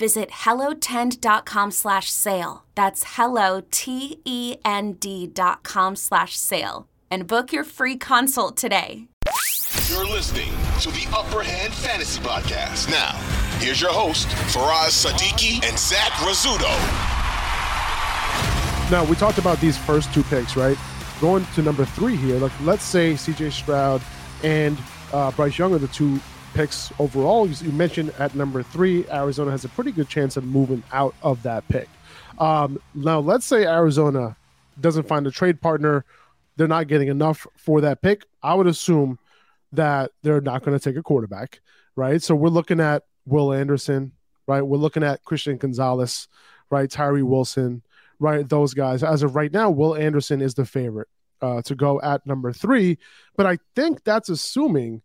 Visit hellotend.com slash sale. That's hello, T-E-N-D dot com slash sale. And book your free consult today. You're listening to the Upper Hand Fantasy Podcast. Now, here's your host, Faraz Siddiqi and Zach Rizzuto. Now, we talked about these first two picks, right? Going to number three here, like let's say CJ Stroud and uh, Bryce Young are the two picks overall. You mentioned at number three, Arizona has a pretty good chance of moving out of that pick. Um, now, let's say Arizona doesn't find a trade partner, they're not getting enough for that pick. I would assume that they're not going to take a quarterback, right? So we're looking at Will Anderson, right? We're looking at Christian Gonzalez, right? Tyree Wilson, right? Those guys. As of right now, Will Anderson is the favorite uh, to go at number three, but I think that's assuming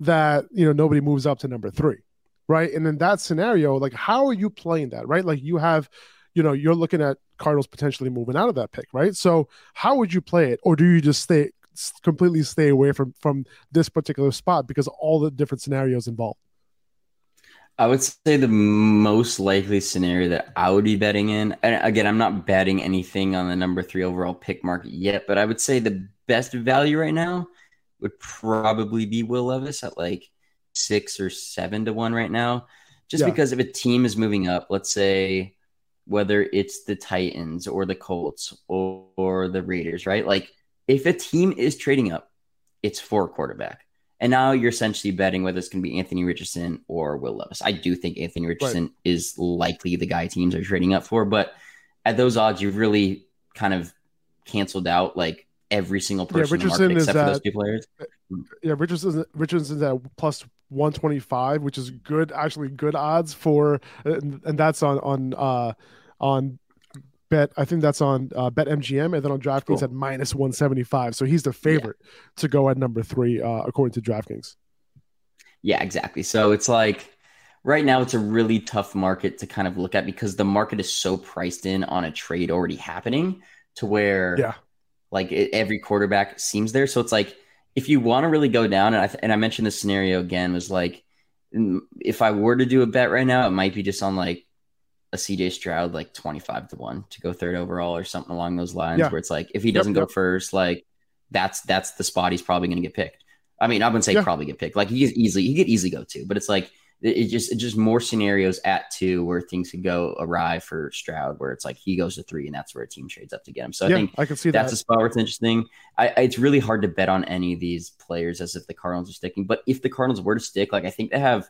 that you know nobody moves up to number three, right? And in that scenario, like how are you playing that, right? Like you have, you know, you're looking at Cardinals potentially moving out of that pick, right? So how would you play it, or do you just stay completely stay away from from this particular spot because all the different scenarios involved? I would say the most likely scenario that I would be betting in, and again, I'm not betting anything on the number three overall pick market yet, but I would say the best value right now would probably be Will Levis at like six or seven to one right now. Just yeah. because if a team is moving up, let's say whether it's the Titans or the Colts or, or the Raiders, right? Like if a team is trading up, it's for a quarterback. And now you're essentially betting whether it's going to be Anthony Richardson or Will Levis. I do think Anthony Richardson right. is likely the guy teams are trading up for, but at those odds, you've really kind of canceled out like every single person yeah, Richardson except for those two players. Yeah, Richardson Richardson's at plus 125, which is good, actually good odds for, and, and that's on on uh on bet. I think that's on uh, bet MGM, and then on DraftKings cool. at minus 175. So he's the favorite yeah. to go at number three uh, according to DraftKings. Yeah, exactly. So it's like right now it's a really tough market to kind of look at because the market is so priced in on a trade already happening to where yeah like it, every quarterback seems there. So it's like if you want to really go down, and I th- and I mentioned this scenario again was like mm, if I were to do a bet right now, it might be just on like a CJ Stroud like twenty five to one to go third overall or something along those lines. Yeah. Where it's like if he doesn't yep, go yep. first, like that's that's the spot he's probably going to get picked. I mean, I wouldn't say yeah. probably get picked. Like he could easily he could easily go to, but it's like it just it just more scenarios at two where things could go awry for Stroud, where it's like he goes to three and that's where a team trades up to get him. So yeah, I think I can see that's that. a spot where it's interesting. I, it's really hard to bet on any of these players as if the Cardinals are sticking, but if the Cardinals were to stick, like I think they have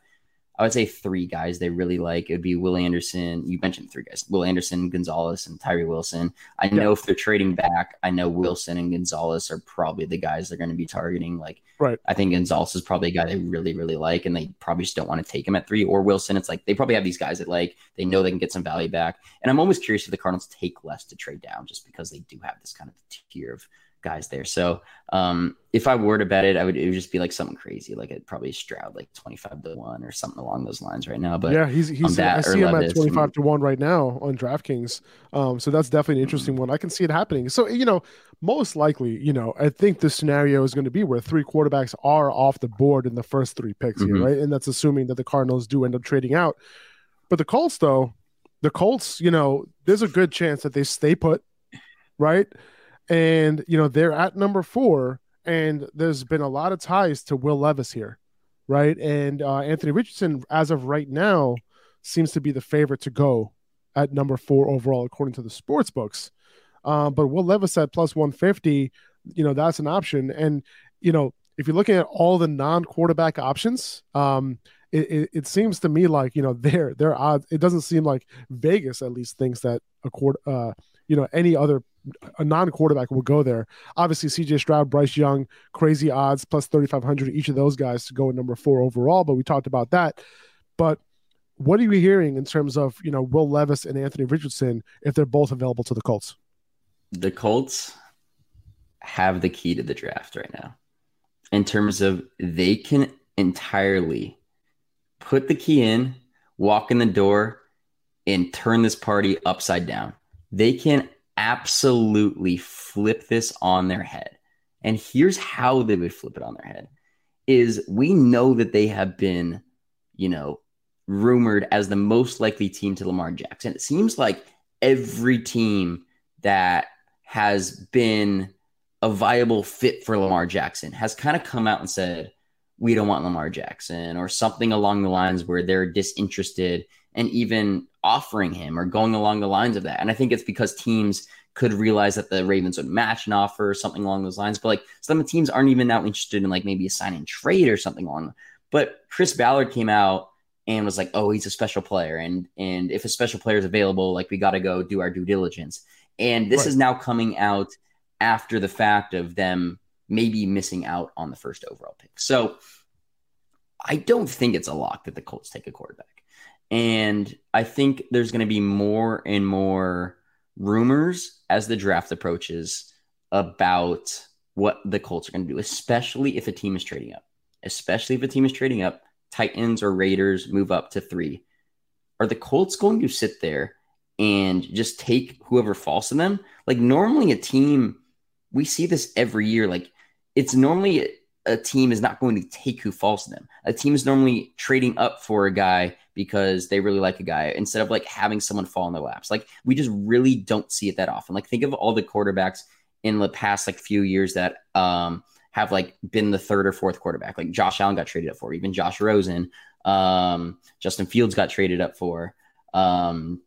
I would say three guys they really like. It would be Will Anderson. You mentioned three guys: Will Anderson, Gonzalez, and Tyree Wilson. I yeah. know if they're trading back, I know Wilson and Gonzalez are probably the guys they're going to be targeting. Like, right? I think Gonzalez is probably a guy they really, really like, and they probably just don't want to take him at three. Or Wilson, it's like they probably have these guys that like they know they can get some value back. And I'm almost curious if the Cardinals take less to trade down, just because they do have this kind of tier of guys there. So um, if I were to bet it, I would it would just be like something crazy, like it probably Stroud like twenty five to one or something along those lines right now. But yeah, he's he's I see him at twenty five to one right now on DraftKings. Um, so that's definitely an interesting mm-hmm. one. I can see it happening. So you know, most likely, you know, I think the scenario is going to be where three quarterbacks are off the board in the first three picks mm-hmm. here, right? And that's assuming that the Cardinals do end up trading out. But the Colts, though, the Colts, you know, there's a good chance that they stay put, right? And, you know, they're at number four, and there's been a lot of ties to Will Levis here, right? And uh, Anthony Richardson, as of right now, seems to be the favorite to go at number four overall, according to the sports books. Um, but Will Levis at plus 150, you know, that's an option. And, you know, if you're looking at all the non quarterback options, um, it, it, it, seems to me like you know their their odds. It doesn't seem like Vegas at least thinks that a quarter, uh, you know, any other a non-quarterback will go there. Obviously, C.J. Stroud, Bryce Young, crazy odds plus thirty five hundred each of those guys to go at number four overall. But we talked about that. But what are you hearing in terms of you know Will Levis and Anthony Richardson if they're both available to the Colts? The Colts have the key to the draft right now in terms of they can entirely put the key in, walk in the door, and turn this party upside down. They can absolutely flip this on their head. And here's how they would flip it on their head is we know that they have been, you know, rumored as the most likely team to Lamar Jackson. It seems like every team that has been a viable fit for Lamar Jackson has kind of come out and said, we don't want Lamar Jackson or something along the lines where they're disinterested and even offering him or going along the lines of that. And I think it's because teams could realize that the Ravens would match an offer or something along those lines. But like some of the teams aren't even now interested in like maybe a sign and trade or something along. But Chris Ballard came out and was like, "Oh, he's a special player, and and if a special player is available, like we got to go do our due diligence." And this right. is now coming out after the fact of them maybe missing out on the first overall pick. So I don't think it's a lock that the Colts take a quarterback. And I think there's going to be more and more rumors as the draft approaches about what the Colts are going to do, especially if a team is trading up. Especially if a team is trading up, Titans or Raiders move up to three. Are the Colts going to sit there and just take whoever falls to them? Like normally a team, we see this every year. Like it's normally a team is not going to take who falls to them. A team is normally trading up for a guy because they really like a guy instead of like having someone fall in their laps. Like we just really don't see it that often. Like think of all the quarterbacks in the past like few years that um have like been the third or fourth quarterback. Like Josh Allen got traded up for, even Josh Rosen, um, Justin Fields got traded up for. Um,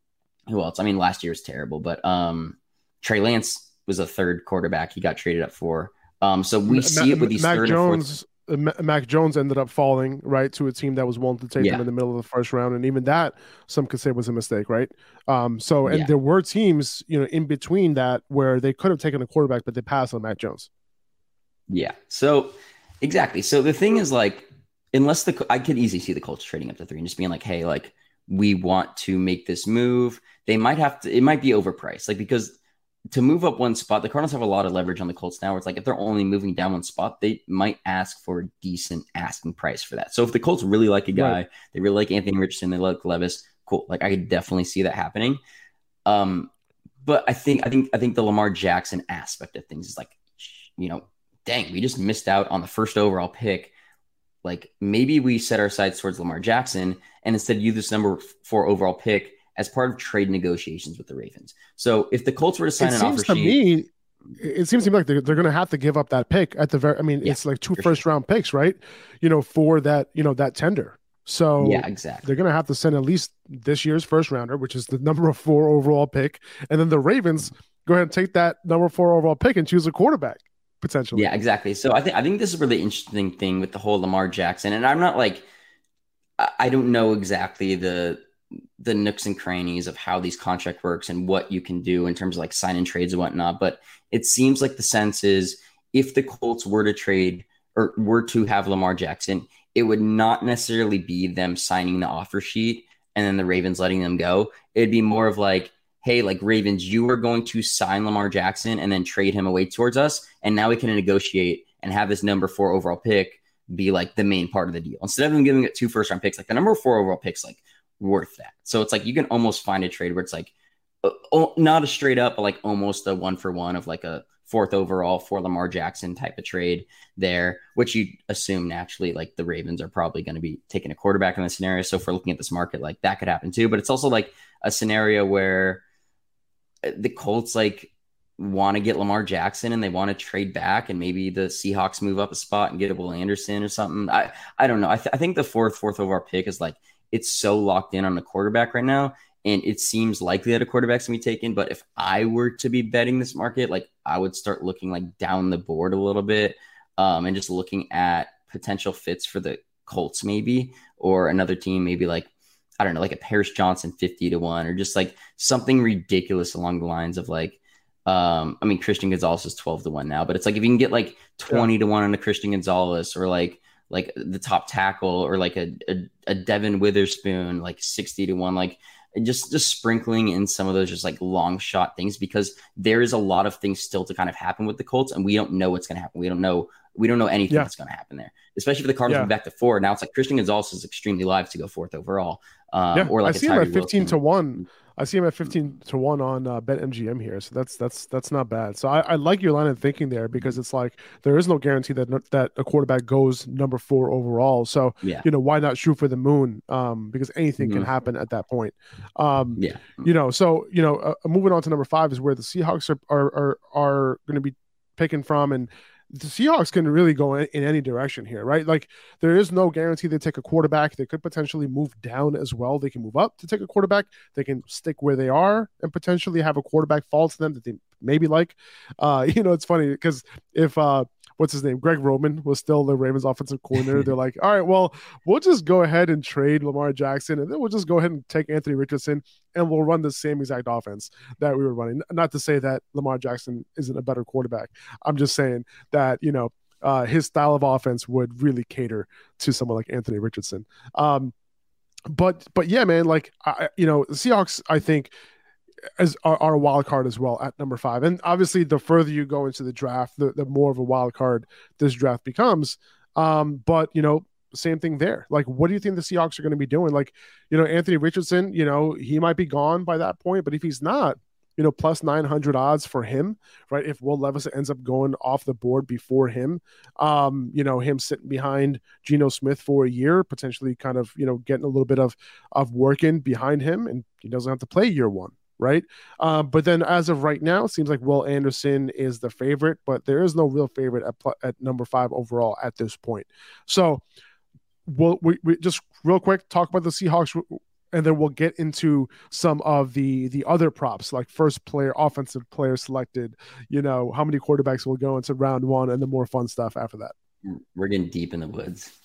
who else? I mean, last year was terrible, but um, Trey Lance was a third quarterback he got traded up for. Um, so we see it with these Mac third Jones. And fourth... Mac Jones ended up falling right to a team that was willing to take yeah. them in the middle of the first round, and even that some could say was a mistake, right? Um, so and yeah. there were teams, you know, in between that where they could have taken a quarterback, but they passed on Mac Jones. Yeah. So exactly. So the thing is, like, unless the I could easily see the Colts trading up to three and just being like, hey, like we want to make this move. They might have to. It might be overpriced, like because to move up one spot, the Cardinals have a lot of leverage on the Colts now. Where it's like if they're only moving down one spot, they might ask for a decent asking price for that. So if the Colts really like a guy, right. they really like Anthony Richardson, they like Levis, cool. Like I could definitely see that happening. Um, but I think I think I think the Lamar Jackson aspect of things is like, you know, dang, we just missed out on the first overall pick. Like maybe we set our sights towards Lamar Jackson and instead use this number four overall pick as part of trade negotiations with the Ravens. So if the Colts were to sign it an offer to sheet, me, it seems to me like they're, they're going to have to give up that pick at the very. I mean, yeah, it's like two first sure. round picks, right? You know, for that, you know, that tender. So yeah, exactly. They're going to have to send at least this year's first rounder, which is the number four overall pick, and then the Ravens go ahead and take that number four overall pick and choose a quarterback potentially. Yeah, exactly. So I think I think this is really interesting thing with the whole Lamar Jackson, and I'm not like I don't know exactly the the nooks and crannies of how these contract works and what you can do in terms of like sign and trades and whatnot. But it seems like the sense is if the Colts were to trade or were to have Lamar Jackson, it would not necessarily be them signing the offer sheet and then the Ravens letting them go. It'd be more of like, hey, like Ravens, you are going to sign Lamar Jackson and then trade him away towards us. And now we can negotiate and have this number four overall pick be like the main part of the deal. Instead of them giving it two first round picks, like the number four overall picks, like worth that. So it's like you can almost find a trade where it's like uh, not a straight up, but like almost a one for one of like a fourth overall for Lamar Jackson type of trade there, which you assume naturally like the Ravens are probably going to be taking a quarterback in the scenario. So if we're looking at this market, like that could happen too. But it's also like a scenario where the Colts like want to get Lamar Jackson and they want to trade back and maybe the Seahawks move up a spot and get a Will Anderson or something. I I don't know. I, th- I think the fourth fourth overall pick is like it's so locked in on the quarterback right now. And it seems likely that a quarterback's gonna be taken. But if I were to be betting this market, like I would start looking like down the board a little bit um, and just looking at potential fits for the Colts, maybe, or another team, maybe like I don't know, like a Paris Johnson 50 to 1 or just like something ridiculous along the lines of like um I mean Christian Gonzalez is 12 to 1 now, but it's like if you can get like 20 yeah. to 1 on a Christian Gonzalez or like like the top tackle or like a, a, a Devon Witherspoon like 60 to 1 like just just sprinkling in some of those just like long shot things because there is a lot of things still to kind of happen with the Colts and we don't know what's going to happen. We don't know we don't know anything yeah. that's going to happen there, especially if the Cardinals yeah. back to four. Now it's like Christian Gonzalez is extremely live to go fourth overall. Um, yeah, or like I see him at 15 Wilson. to one. I see him at 15 to one on uh, BetMGM here, so that's that's that's not bad. So I, I, like your line of thinking there because it's like there is no guarantee that that a quarterback goes number four overall. So yeah. you know why not shoot for the moon? Um, because anything mm-hmm. can happen at that point. Um, yeah, you know. So you know, uh, moving on to number five is where the Seahawks are are are, are going to be picking from, and the Seahawks can really go in, in, any direction here, right? Like there is no guarantee they take a quarterback. They could potentially move down as well. They can move up to take a quarterback. They can stick where they are and potentially have a quarterback fall to them that they maybe like. Uh, you know, it's funny because if uh what's his name? Greg Roman was still the Ravens offensive coordinator. They're like, all right, well, we'll just go ahead and trade Lamar Jackson and then we'll just go ahead and take Anthony Richardson and we'll run the same exact offense that we were running. Not to say that Lamar Jackson isn't a better quarterback. I'm just saying that, you know, uh, his style of offense would really cater to someone like Anthony Richardson. Um, but but yeah, man, like I, you know, the Seahawks, I think as are, are, a wild card as well at number five. And obviously, the further you go into the draft, the, the more of a wild card this draft becomes. Um, but you know, same thing there. Like, what do you think the Seahawks are going to be doing? Like, you know, Anthony Richardson, you know, he might be gone by that point, but if he's not, you know, plus 900 odds for him, right? If Will Levis ends up going off the board before him, um, you know, him sitting behind Geno Smith for a year, potentially kind of, you know, getting a little bit of, of work in behind him, and he doesn't have to play year one, right? Um, but then as of right now, it seems like Will Anderson is the favorite, but there is no real favorite at, at number five overall at this point. So we'll we, we just real quick talk about the Seahawks and then we'll get into some of the the other props like first player offensive player selected you know how many quarterbacks will go into round one and the more fun stuff after that we're getting deep in the woods.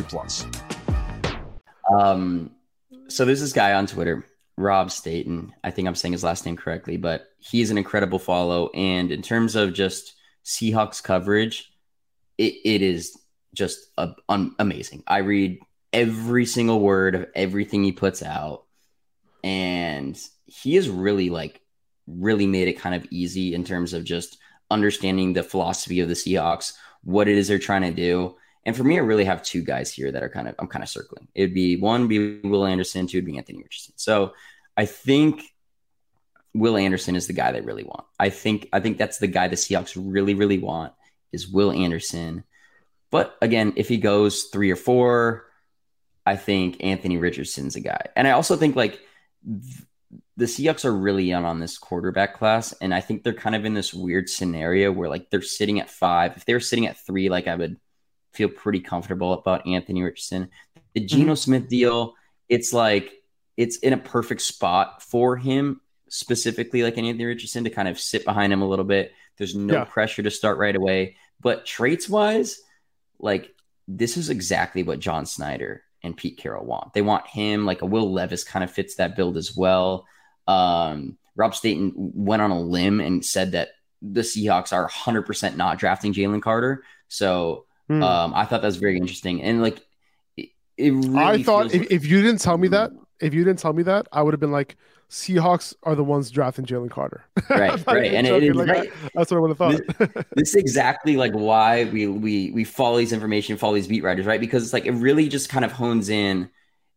Plus. Um, so there's this guy on Twitter, Rob Staton. I think I'm saying his last name correctly, but he's an incredible follow. And in terms of just Seahawks coverage, it, it is just a, un, amazing. I read every single word of everything he puts out, and he has really like really made it kind of easy in terms of just understanding the philosophy of the Seahawks, what it is they're trying to do. And for me, I really have two guys here that are kind of I'm kind of circling. It'd be one be Will Anderson, two would be Anthony Richardson. So I think Will Anderson is the guy they really want. I think I think that's the guy the Seahawks really really want is Will Anderson. But again, if he goes three or four, I think Anthony Richardson's a guy. And I also think like the Seahawks are really young on this quarterback class. And I think they're kind of in this weird scenario where like they're sitting at five. If they were sitting at three, like I would feel pretty comfortable about Anthony Richardson. The mm-hmm. Geno mm-hmm. Smith deal, it's like it's in a perfect spot for him, specifically like Anthony Richardson to kind of sit behind him a little bit. There's no yeah. pressure to start right away. But traits wise, like this is exactly what John Schneider and Pete Carroll want. They want him like a Will Levis kind of fits that build as well. Um, Rob Staton went on a limb and said that the Seahawks are 100% not drafting Jalen Carter. So hmm. um, I thought that was very interesting. And like, it, it really I thought if, like- if you didn't tell me that, if you didn't tell me that, I would have been like, Seahawks are the ones drafting Jalen Carter. Right, right, and it, like, right. That's what I would have thought. this, this, is exactly like why we we we follow these information, follow these beat writers, right? Because it's like it really just kind of hones in,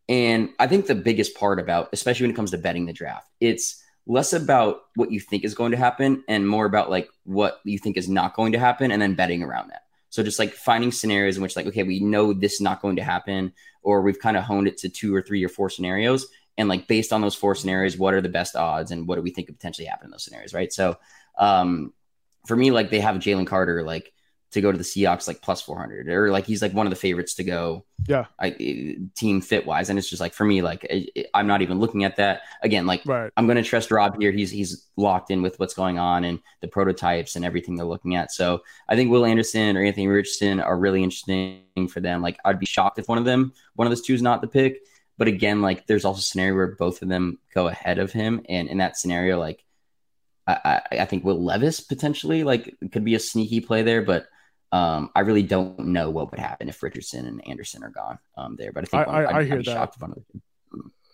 and I think the biggest part about, especially when it comes to betting the draft, it's less about what you think is going to happen and more about like what you think is not going to happen, and then betting around that. So just like finding scenarios in which like okay, we know this is not going to happen, or we've kind of honed it to two or three or four scenarios, and like based on those four scenarios, what are the best odds and what do we think could potentially happen in those scenarios, right? So um, for me, like they have Jalen Carter like to go to the Seahawks like plus 400 or like he's like one of the favorites to go yeah. I, eh, team fit wise and it's just like for me like eh, eh, I, am not even looking at that. Again like right. I'm going to trust Rob here. He's he's locked in with what's going on and the prototypes and everything they're looking at. So I think Will Anderson or Anthony Richardson are really interesting for them. Like I'd be shocked if one of them one of those two is not the pick. But again, like there's also a scenario where both of them go ahead of him, and in that scenario, like I, I, I think Will Levis potentially like could be a sneaky play there, but um, I really don't know what would happen if Richardson and Anderson are gone um, there. But I think I, I, I hear that.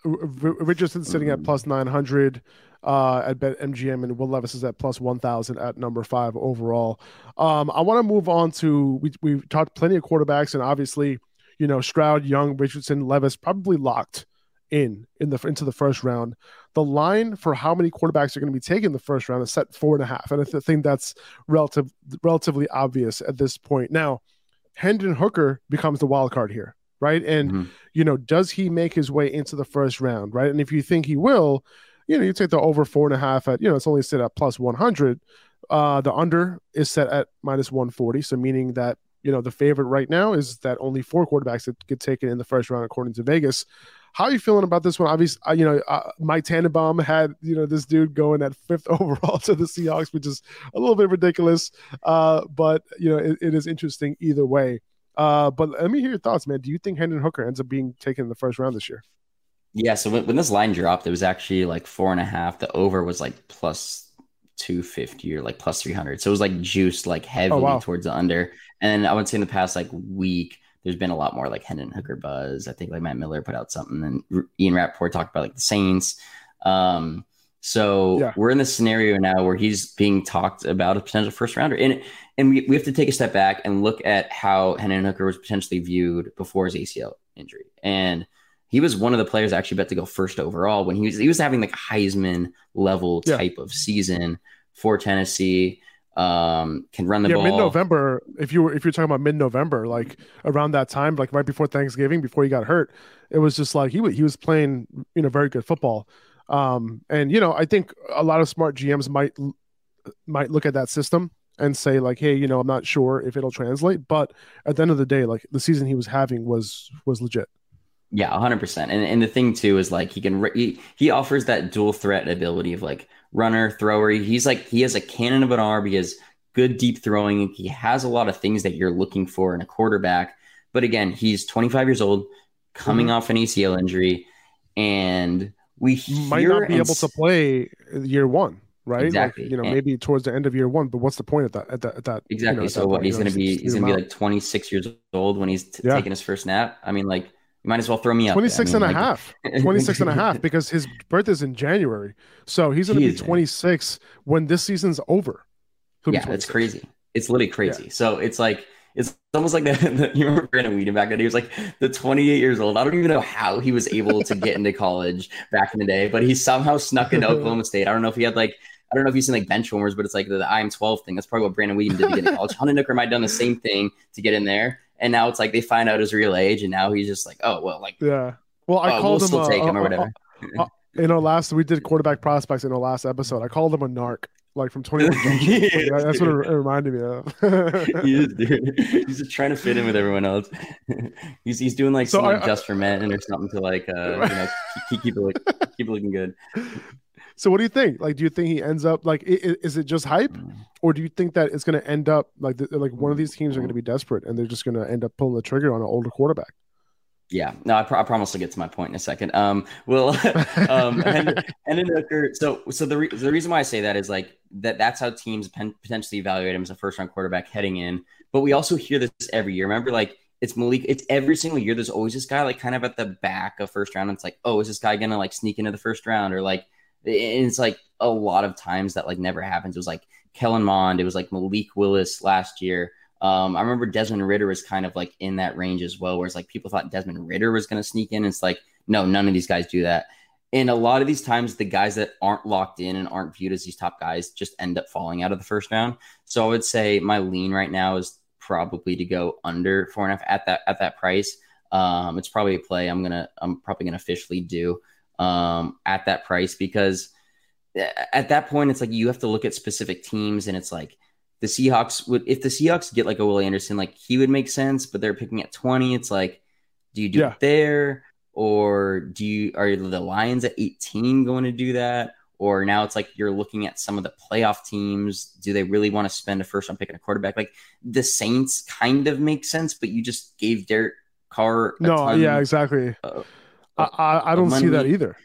Richardson sitting at plus 900 uh, at Bet MGM, and Will Levis is at plus 1,000 at number five overall. Um, I want to move on to we we've talked plenty of quarterbacks, and obviously you know, Stroud, Young, Richardson, Levis probably locked in in the into the first round. The line for how many quarterbacks are going to be taken in the first round is set four and a half, and I think that's relative relatively obvious at this point. Now, Hendon Hooker becomes the wild card here, right? And mm-hmm. you know, does he make his way into the first round, right? And if you think he will, you know, you take the over four and a half at you know it's only set at plus one hundred. Uh, the under is set at minus one forty, so meaning that you know the favorite right now is that only four quarterbacks that get taken in the first round according to Vegas. How are you feeling about this one? Obviously, uh, you know uh, Mike Tannenbaum had you know this dude going at fifth overall to the Seahawks, which is a little bit ridiculous. Uh, but you know it, it is interesting either way. Uh, but let me hear your thoughts, man. Do you think Hendon Hooker ends up being taken in the first round this year? Yeah. So when, when this line dropped, it was actually like four and a half. The over was like plus 250 or like plus 300. So it was like juiced like heavily oh, wow. towards the under. And I would say in the past like week, there's been a lot more like Hendon Hooker buzz. I think like Matt Miller put out something and Ian Rapoport talked about like the Saints. Um, so yeah. we're in this scenario now where he's being talked about a potential first rounder. And and we, we have to take a step back and look at how Hendon Hooker was potentially viewed before his ACL injury. And he was one of the players actually bet to go first overall when he was he was having like a Heisman level yeah. type of season for Tennessee. Um, can run the yeah, ball. Mid November, if you were if you're talking about mid November, like around that time, like right before Thanksgiving, before he got hurt, it was just like he was he was playing you know very good football. Um, and you know I think a lot of smart GMs might might look at that system and say like, hey, you know, I'm not sure if it'll translate, but at the end of the day, like the season he was having was was legit. Yeah, 100%. And and the thing too is like he can he, he offers that dual threat ability of like runner, thrower. He's like he has a cannon of an arm. He has good deep throwing. He has a lot of things that you're looking for in a quarterback. But again, he's 25 years old, coming mm-hmm. off an ACL injury, and we might not be able to play year one, right? Exactly. Like, you know, and maybe towards the end of year one. But what's the point at that? At that? At that exactly. You know, so what? He's going to be he's going to be like 26 years old when he's t- yeah. taking his first snap. I mean, like you might as well throw me up. 26 I mean, and like, a half. 26 and a half because his birthday is in January. So he's going to be 26 man. when this season's over. yeah, it's crazy. It's literally crazy. Yeah. So it's like It's almost like that. the you remember Brandon Weeden back then. He was like the 28 years old. I don't even know how he was able to get into college back in the day, but he somehow snuck into Oklahoma State. I don't know if he had like I don't know if you've seen like bench warmers, but it's like the, the IM 12 thing. That's probably what Brandon Weeden did to get into college. Hendon Hooker might have done the same thing to get in there. And now it's like they find out his real age, and now he's just like, oh well, like yeah. Well, I oh, called we'll him still a- take him or whatever. a- in our last we did quarterback prospects in our last episode. I called him a narc, like from 21 Jump Street. Like, that- That's what it, reminded me of. he is, dude. He's just trying to fit in with everyone else. he's he's doing like So some like I- just for men or something to like uh you know keep, keep it look, keep it looking good. So what do you think? Like, do you think he ends up like? Is it just hype, Mm. or do you think that it's going to end up like the, like one of these teams are going to be desperate and they're just going to end up pulling the trigger on an older quarterback? Yeah, no, I, pro- I promise to get to my point in a second. Um, well, um, and and Hooker. So, so the re- the reason why I say that is like that that's how teams pen- potentially evaluate him as a first round quarterback heading in. But we also hear this every year. Remember, like it's Malik. It's every single year. There's always this guy like kind of at the back of first round. And it's like, oh, is this guy gonna like sneak into the first round or like? And it's like a lot of times that like never happens. It was like Kellen Mond. It was like Malik Willis last year. Um, I remember Desmond Ridder was kind of like in that range as well, whereas like people thought Desmond Ridder was going to sneak in. It's like, no, none of these guys do that. And a lot of these times, the guys that aren't locked in and aren't viewed as these top guys just end up falling out of the first round. So I would say my lean right now is probably to go under four and a half at that at that price. Um, it's probably a play I'm gonna I'm probably gonna officially do um, at that price because at that point it's like you have to look at specific teams and it's like the Seahawks would if the Seahawks get like a Will Anderson, like he would make sense, but they're picking at 20. It's like, do you do Yeah. it there? Or do you are the Lions at 18 going to do that? Or now it's like you're looking at some of the playoff teams. Do they really want to spend a first round picking a quarterback? Like the Saints kind of make sense, but you just gave Derek Carr No, yeah, exactly. I I, don't see that either.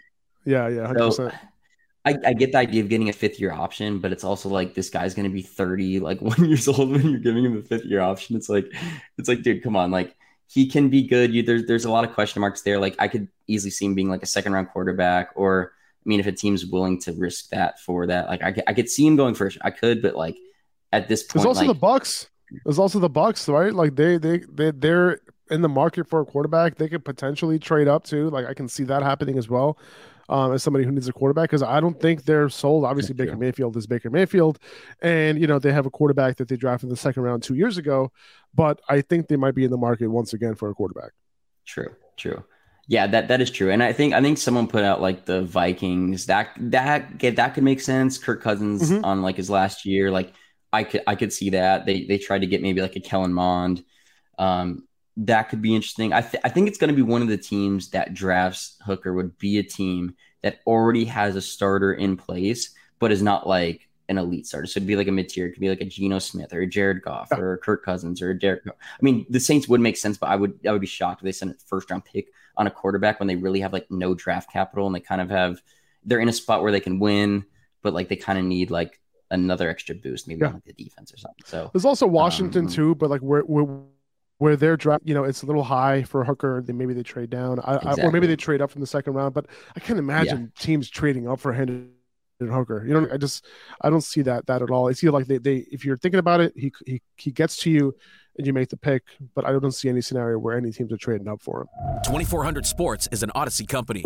Yeah, yeah, hundred So. I, I get the idea of getting a fifth year option, but it's also like this guy's gonna be 30, like one years old when you're giving him a fifth year option. It's like it's like, dude, come on. Like he can be good. You there's there's a lot of question marks there. Like I could easily see him being like a second round quarterback, or I mean, if a team's willing to risk that for that, like I could, I could see him going first. I could, but like at this point, There's also like, the Bucs. There's also the Bucs, right? Like they they they they're in the market for a quarterback. They could potentially trade up too. Like I can see that happening as well. Um, as somebody who needs a quarterback, because I don't think they're sold. Obviously, Baker. Mayfield is Baker Mayfield, and you know they have a quarterback that they drafted in the second round two years ago. But I think they might be in the market once again for a quarterback. True, true. Yeah, that that is true. And I think I think someone put out like the Vikings that that that could make sense. Kirk Cousins Mhm. on like his last year, like I could I could see that. They they tried to get maybe like a Kellen Mond. Um that could be interesting. I th- I think it's going to be one of the teams that drafts Hooker would be a team that already has a starter in place but is not like an elite starter. So it'd be like a mid tier. It could be like a Geno Smith or a Jared Goff or a Kirk Cousins or a Derek. I mean, the Saints would make sense, but I would I would be shocked if they sent a first round pick on a quarterback when they really have like no draft capital and they kind of have they're in a spot where they can win, but like they kind of need like another extra boost, maybe Yeah. on like the defense or something. So There's also Washington Um, too, but like where where where their draft, you know, it's a little high for Hooker. Then maybe they trade down, I, I, or maybe they trade up from the second round. But I can't imagine teams trading up for Hendon Hooker. You know, I just I don't see that that at all. It's either like they, they if you're thinking about it, he he he gets to you and you make the pick. But I don't see any scenario where any teams are trading up for him. 2400 Sports is an Odyssey company.